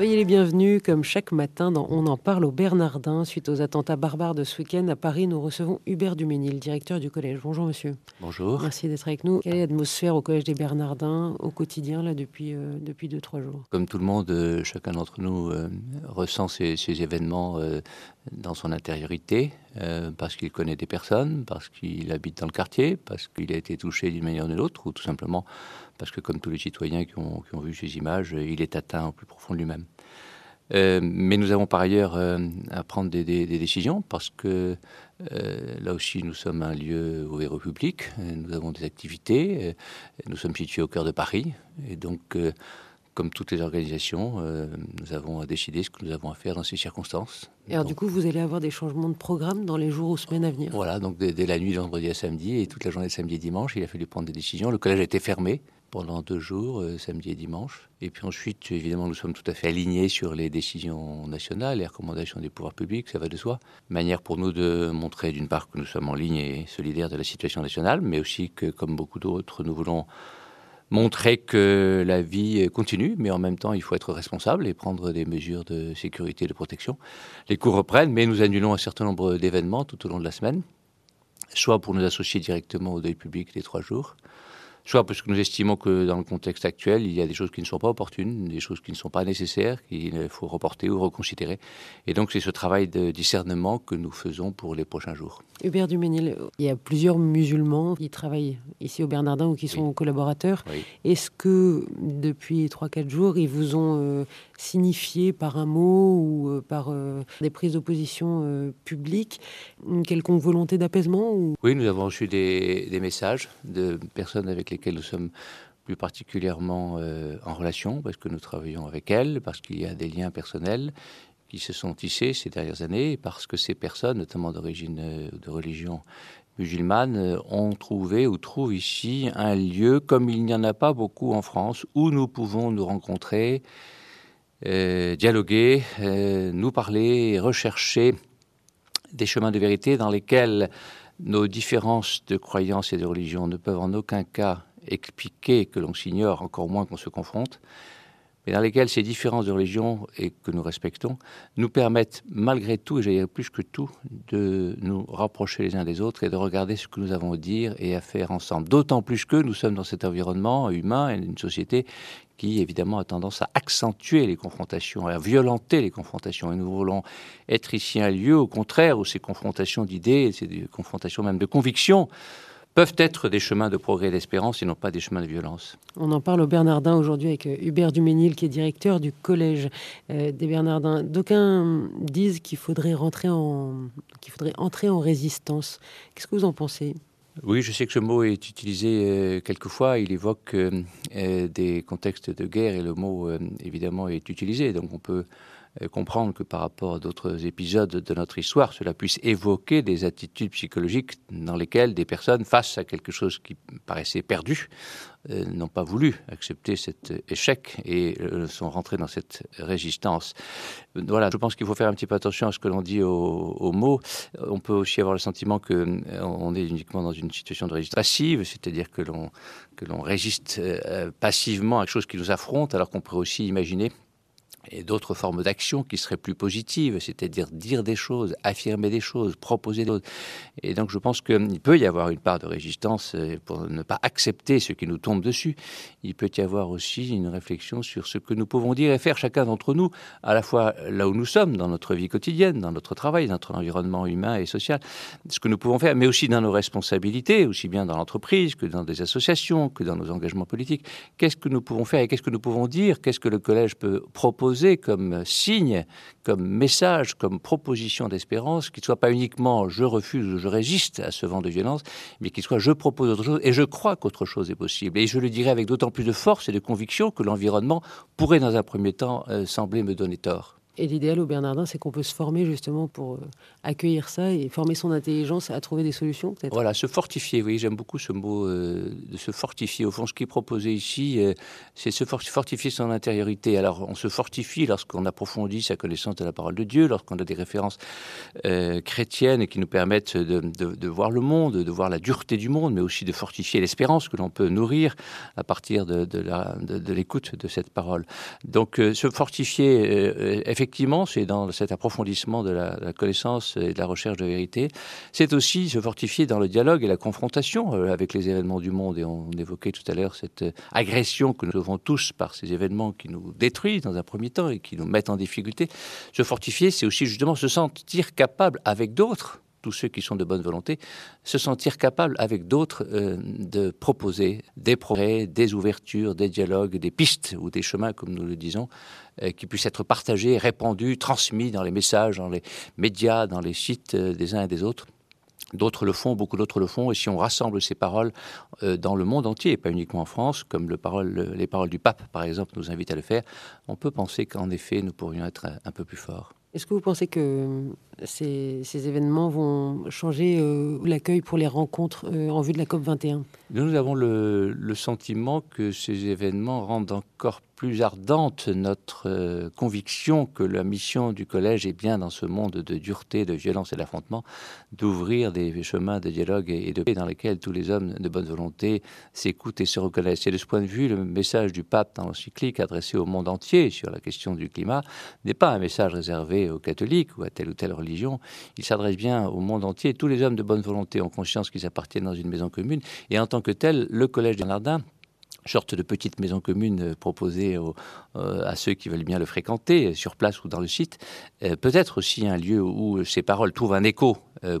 Soyez les bienvenus, comme chaque matin, dans On en parle au Bernardin. Suite aux attentats barbares de ce week-end à Paris, nous recevons Hubert Duménil, directeur du collège. Bonjour monsieur. Bonjour. Merci d'être avec nous. Quelle est l'atmosphère au collège des Bernardins au quotidien, là, depuis, euh, depuis deux, trois jours? Comme tout le monde, euh, chacun d'entre nous euh, ressent ces, ces événements dans son intériorité, parce qu'il connaît des personnes, parce qu'il habite dans le quartier, parce qu'il a été touché d'une manière ou d'une autre, ou tout simplement parce que, comme tous les citoyens qui ont, qui ont vu ces images, il est atteint au plus profond de lui-même. Euh, mais nous avons par ailleurs euh, à prendre des, des- des décisions parce que euh, là aussi nous sommes un lieu ouvert au public, nous avons des activités, nous sommes situés au cœur de Paris et donc comme toutes les organisations, euh, nous avons à décider ce que nous avons à faire dans ces circonstances. Et alors, Donc, du coup, vous allez avoir des changements de programme dans les jours ou semaines à venir? Voilà, donc dès, dès la nuit de vendredi à samedi et toute la journée de samedi et dimanche, il a fallu prendre des décisions. Le collège a été fermé pendant deux jours, euh, samedi et dimanche. Et puis ensuite, évidemment, nous sommes tout à fait alignés sur les décisions nationales, les recommandations des pouvoirs publics, ça va de soi. Manière pour nous de montrer d'une part que nous sommes en ligne et solidaires de la situation nationale, mais aussi que, comme beaucoup d'autres, nous voulons montrer que la vie continue, mais en même temps, il faut être responsable et prendre des mesures de sécurité et de protection. Les cours reprennent, mais nous annulons un certain nombre d'événements tout au long de la semaine, soit pour nous associer directement au deuil public les trois jours, soit parce que nous estimons que dans le contexte actuel, il y a des choses qui ne sont pas opportunes, des choses qui ne sont pas nécessaires, qu'il faut reporter ou reconsidérer. Et donc, c'est ce travail de discernement que nous faisons pour les prochains jours. Hubert Duménil, il y a plusieurs musulmans qui travaillent ici au Bernardin ou qui sont collaborateurs. Oui. Est-ce que depuis 3-4 jours, ils vous ont euh, signifié par un mot ou euh, par euh, des prises d'opposition euh, publiques une quelconque volonté d'apaisement ou... Oui, nous avons reçu des, messages de personnes avec lesquelles nous sommes plus particulièrement en relation, parce que nous travaillons avec elles, parce qu'il y a des liens personnels qui se sont tissés ces dernières années, parce que ces personnes, notamment d'origine euh, de religion musulmane, ont trouvé ou trouvent ici un lieu, comme il n'y en a pas beaucoup en France, où nous pouvons nous rencontrer, dialoguer, euh, nous parler, rechercher des chemins de vérité dans lesquels nos différences de croyances et de religion ne peuvent en aucun cas expliquer que l'on s'ignore, encore moins qu'on se confronte, mais dans lesquels ces différences de religion et que nous respectons nous permettent malgré tout, et j'allais dire plus que tout, de nous rapprocher les uns des autres et de regarder ce que nous avons à dire et à faire ensemble. D'autant plus que nous sommes dans cet environnement humain et une société qui évidemment a tendance à accentuer les confrontations, à violenter les confrontations. Et nous voulons être ici un lieu, au contraire, où ces confrontations d'idées, ces confrontations même de convictions, peuvent être des chemins de progrès et d'espérance et non pas des chemins de violence. On en parle au Bernardin aujourd'hui avec euh, Hubert Duménil, qui est directeur du collège euh, des Bernardins. D'aucuns disent qu'il faudrait rentrer en, qu'il faudrait entrer en résistance. Qu'est-ce que vous en pensez? Oui, je sais que ce mot est utilisé euh, quelquefois. Il évoque euh, des contextes de guerre et le mot, évidemment, est utilisé. Donc on peut comprendre que par rapport à d'autres épisodes de notre histoire, cela puisse évoquer des attitudes psychologiques dans lesquelles des personnes, face à quelque chose qui paraissait perdu, euh, n'ont pas voulu accepter cet échec et euh, sont rentrés dans cette résistance. Euh, Voilà, je pense qu'il faut faire un petit peu attention à ce que l'on dit aux, mots. On peut aussi avoir le sentiment que euh, est uniquement dans une situation de résistance passive, c'est-à-dire que l'on que l'on résiste euh, passivement à quelque chose qui nous affronte, alors qu'on pourrait aussi imaginer et d'autres formes d'action qui seraient plus positives, c'est-à-dire dire des choses, affirmer des choses, proposer choses. Et donc je pense qu'il peut y avoir une part de résistance euh, pour ne pas accepter ce qui nous tombe dessus. Il peut y avoir aussi une réflexion sur ce que nous pouvons dire et faire chacun d'entre nous, à la fois là où nous sommes, dans notre vie quotidienne, dans notre travail, dans notre environnement humain et social, ce que nous pouvons faire, mais aussi dans nos responsabilités, aussi bien dans l'entreprise que dans des associations, que dans nos engagements politiques. Qu'est-ce que nous pouvons faire et qu'est-ce que nous pouvons dire? Qu'est-ce que le collège peut proposer comme signe, comme message, comme proposition d'espérance, qui ne soit pas uniquement je refuse ou je résiste à ce vent de violence, mais qui soit je propose autre chose et je crois qu'autre chose est possible. Et je le dirais avec d'autant plus de force et de conviction que l'environnement pourrait dans un premier temps euh, sembler me donner tort. Et l'idéal au Bernardin, c'est qu'on peut se former justement pour euh, accueillir ça et former son intelligence à trouver des solutions. Voilà, se fortifier. Oui, j'aime beaucoup ce mot euh, de se fortifier. Au fond, ce qui est proposé ici, euh, c'est se fortifier son intériorité. Alors, on se fortifie lorsqu'on approfondit sa connaissance de la parole de Dieu, lorsqu'on a des références chrétiennes qui nous permettent de, voir le monde, de voir la dureté du monde, mais aussi de fortifier l'espérance que l'on peut nourrir à partir de l'écoute de cette parole. Donc, se fortifier, effectivement, effectivement, c'est dans cet approfondissement de la, connaissance et de la recherche de vérité. C'est aussi se fortifier dans le dialogue et la confrontation euh, avec les événements du monde. Et on évoquait tout à l'heure cette euh, agression que nous avons tous par ces événements qui nous détruisent dans un premier temps et qui nous mettent en difficulté. Se fortifier, c'est aussi justement se sentir capable avec d'autres tous ceux qui sont de bonne volonté, se sentir capables avec d'autres euh, de proposer des progrès, des ouvertures, des dialogues, des pistes ou des chemins, comme nous le disons, euh, qui puissent être partagés, répandus, transmis dans les messages, dans les médias, dans les sites euh, des uns et des autres. D'autres le font, beaucoup d'autres le font, et si on rassemble ces paroles dans le monde entier, et pas uniquement en France, comme le parole, les paroles du pape, par exemple, nous invitent à le faire, on peut penser qu'en effet, nous pourrions être un peu plus forts. Est-ce que vous pensez que ces, événements vont changer euh, l'accueil pour les rencontres euh, en vue de la COP 21 Nous avons le, sentiment que ces événements rendent encore plus ardente notre euh, conviction que la mission du collège est bien dans ce monde de dureté, de violence et d'affrontement, d'ouvrir des chemins de dialogue et de paix dans lesquels tous les hommes de bonne volonté s'écoutent et se reconnaissent. Et de ce point de vue, le message du pape dans l'encyclique adressé au monde entier sur la question du climat n'est pas un message réservé aux catholiques ou à telle ou telle religion. Il s'adresse bien au monde entier. Tous les hommes de bonne volonté ont conscience qu'ils appartiennent dans une maison commune. Et en tant que tel, le collège de Bernardin sorte de petite maison commune euh, proposée euh, à ceux qui veulent bien le fréquenter, sur place ou dans le site, euh, peut-être aussi un lieu où ces paroles trouvent un écho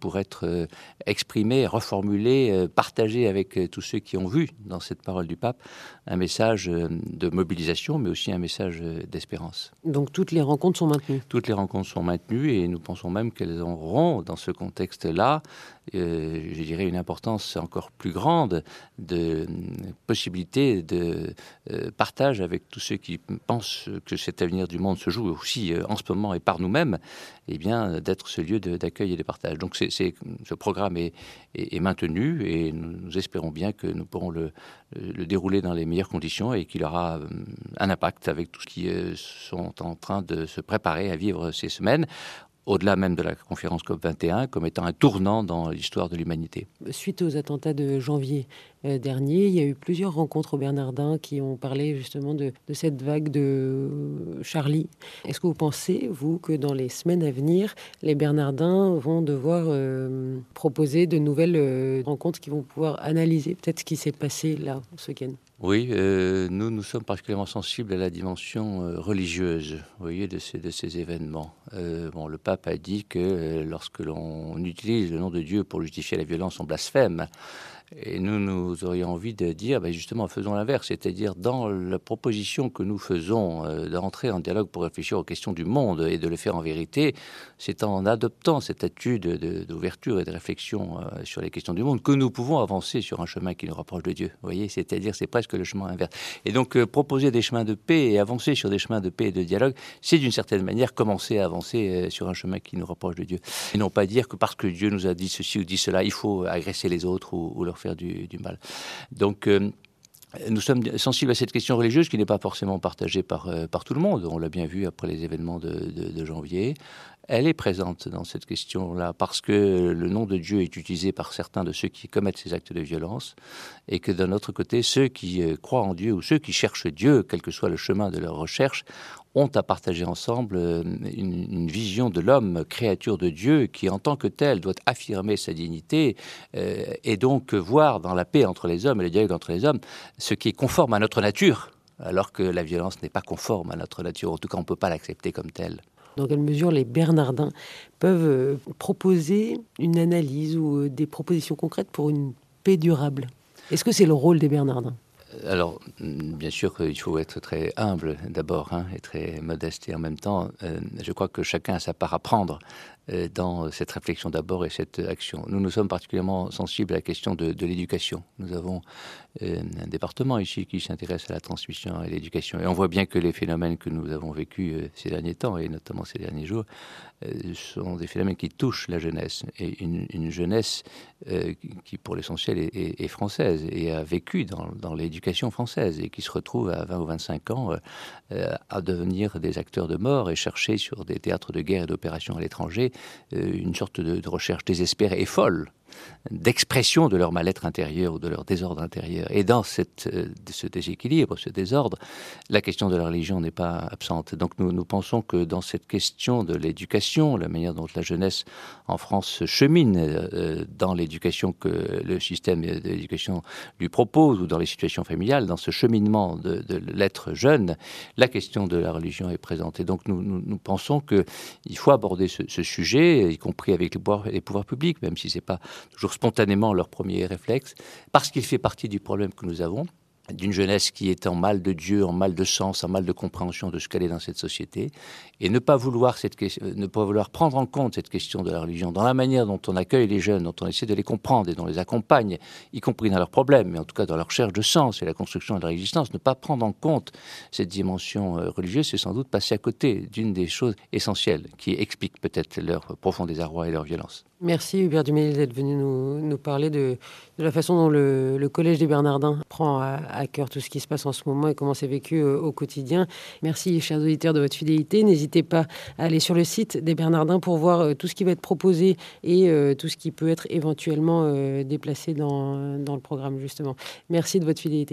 pour être exprimées, reformulées, partagées avec tous ceux qui ont vu dans cette parole du pape un message de mobilisation, mais aussi un message d'espérance. Donc toutes les rencontres sont maintenues? Toutes les rencontres sont maintenues et nous pensons même qu'elles auront, dans ce contexte-là, je dirais, une importance encore plus grande de possibilité de euh, partage avec tous ceux qui pensent que cet avenir du monde se joue aussi euh, en ce moment et par nous-mêmes, et eh bien d'être ce lieu d'accueil et de partage. Donc ce programme est, maintenu et nous, espérons bien que nous pourrons le, le, dérouler dans les meilleures conditions et qu'il aura euh, un impact avec tout ce qui sont en train de se préparer à vivre ces semaines au-delà même de la conférence COP21, comme étant un tournant dans l'histoire de l'humanité. Suite aux attentats de janvier euh, dernier, il y a eu plusieurs rencontres au Bernardin qui ont parlé justement de, cette vague de Charlie. Est-ce que vous pensez, vous, que dans les semaines à venir, les Bernardins vont devoir euh, proposer de nouvelles euh, rencontres qui vont pouvoir analyser peut-être ce qui s'est passé là ce week-end? Oui, euh, nous, nous sommes particulièrement sensibles à la dimension euh, religieuse, voyez, de ces, de ces événements. Euh, bon, le pape a dit que lorsque l'on utilise le nom de Dieu pour justifier la violence, on blasphème. Et nous, nous aurions envie de dire, ben justement, faisons l'inverse, c'est-à-dire dans la proposition que nous faisons euh, d'entrer en dialogue pour réfléchir aux questions du monde et de le faire en vérité, c'est en adoptant cette attitude d'ouverture et de réflexion euh, sur les questions du monde que nous pouvons avancer sur un chemin qui nous rapproche de Dieu. Vous voyez, c'est-à-dire c'est presque le chemin inverse. Et donc euh, proposer des chemins de paix et avancer sur des chemins de paix et de dialogue, c'est d'une certaine manière commencer à avancer sur un chemin qui nous rapproche de Dieu. Et non pas dire que parce que Dieu nous a dit ceci ou dit cela, il faut agresser les autres ou, ou leur faire du, mal. Donc, euh, nous sommes sensibles à cette question religieuse qui n'est pas forcément partagée par, euh, par tout le monde. On l'a bien vu après les événements de, janvier. Elle est présente dans cette question-là parce que le nom de Dieu est utilisé par certains de ceux qui commettent ces actes de violence et que d'un autre côté, ceux qui euh, croient en Dieu ou ceux qui cherchent Dieu, quel que soit le chemin de leur recherche, ont à partager ensemble euh, une, vision de l'homme, créature de Dieu, qui en tant que tel doit affirmer sa dignité euh, et donc voir dans la paix entre les hommes et le dialogue entre les hommes ce qui est conforme à notre nature, alors que la violence n'est pas conforme à notre nature. En tout cas, on ne peut pas l'accepter comme telle. Dans quelle mesure les Bernardins peuvent euh, proposer une analyse ou des propositions concrètes pour une paix durable? Est-ce que c'est le rôle des Bernardins? Alors, bien sûr qu'il faut être très humble d'abord hein, et très modeste et en même temps, euh, je crois que chacun a sa part à prendre euh, dans cette réflexion d'abord et cette action. Nous nous sommes particulièrement sensibles à la question de, l'éducation. Nous avons euh, un département ici qui s'intéresse à la transmission et à l'éducation et on voit bien que les phénomènes que nous avons vécus ces derniers temps et notamment ces derniers jours sont des phénomènes qui touchent la jeunesse et une, jeunesse qui pour l'essentiel est, française et a vécu dans l'éducation française et qui se retrouvent à 20 ou 25 ans euh, à devenir des acteurs de mort et chercher sur des théâtres de guerre et d'opérations à l'étranger euh, une sorte de recherche désespérée et folle d'expression de leur mal-être intérieur ou de leur désordre intérieur. Et dans euh, ce déséquilibre, ce désordre, la question de la religion n'est pas absente. Donc nous, pensons que dans cette question de l'éducation, la manière dont la jeunesse en France chemine euh, dans l'éducation que le système de l'éducation lui propose ou dans les situations familiales, dans ce cheminement de, l'être jeune, la question de la religion est présente. Et donc nous, nous, nous pensons qu'il faut aborder ce, ce, sujet, y compris avec les pouvoirs, les pouvoirs publics, même si c'est pas toujours spontanément leur premier réflexe, parce qu'il fait partie du problème que nous avons d'une jeunesse qui est en mal de Dieu, en mal de sens, en mal de compréhension de ce qu'elle est dans cette société, et ne pas vouloir cette ne pas vouloir prendre en compte cette question de la religion dans la manière dont on accueille les jeunes, dont on essaie de les comprendre et dont on les accompagne, y compris dans leurs problèmes, mais en tout cas dans leur recherche de sens et la construction de leur existence, ne pas prendre en compte cette dimension euh, religieuse, c'est sans doute passer à côté d'une des choses essentielles qui expliquent peut-être leur profond désarroi et leur violence. Merci Hubert Duménil d'être venu nous, parler de, la façon dont le, Collège des Bernardins prend à, cœur tout ce qui se passe en ce moment et comment c'est vécu euh, au quotidien. Merci chers auditeurs de votre fidélité. N'hésitez pas à aller sur le site des Bernardins pour voir euh, tout ce qui va être proposé et euh, tout ce qui peut être éventuellement déplacé dans, dans le programme justement. Merci de votre fidélité.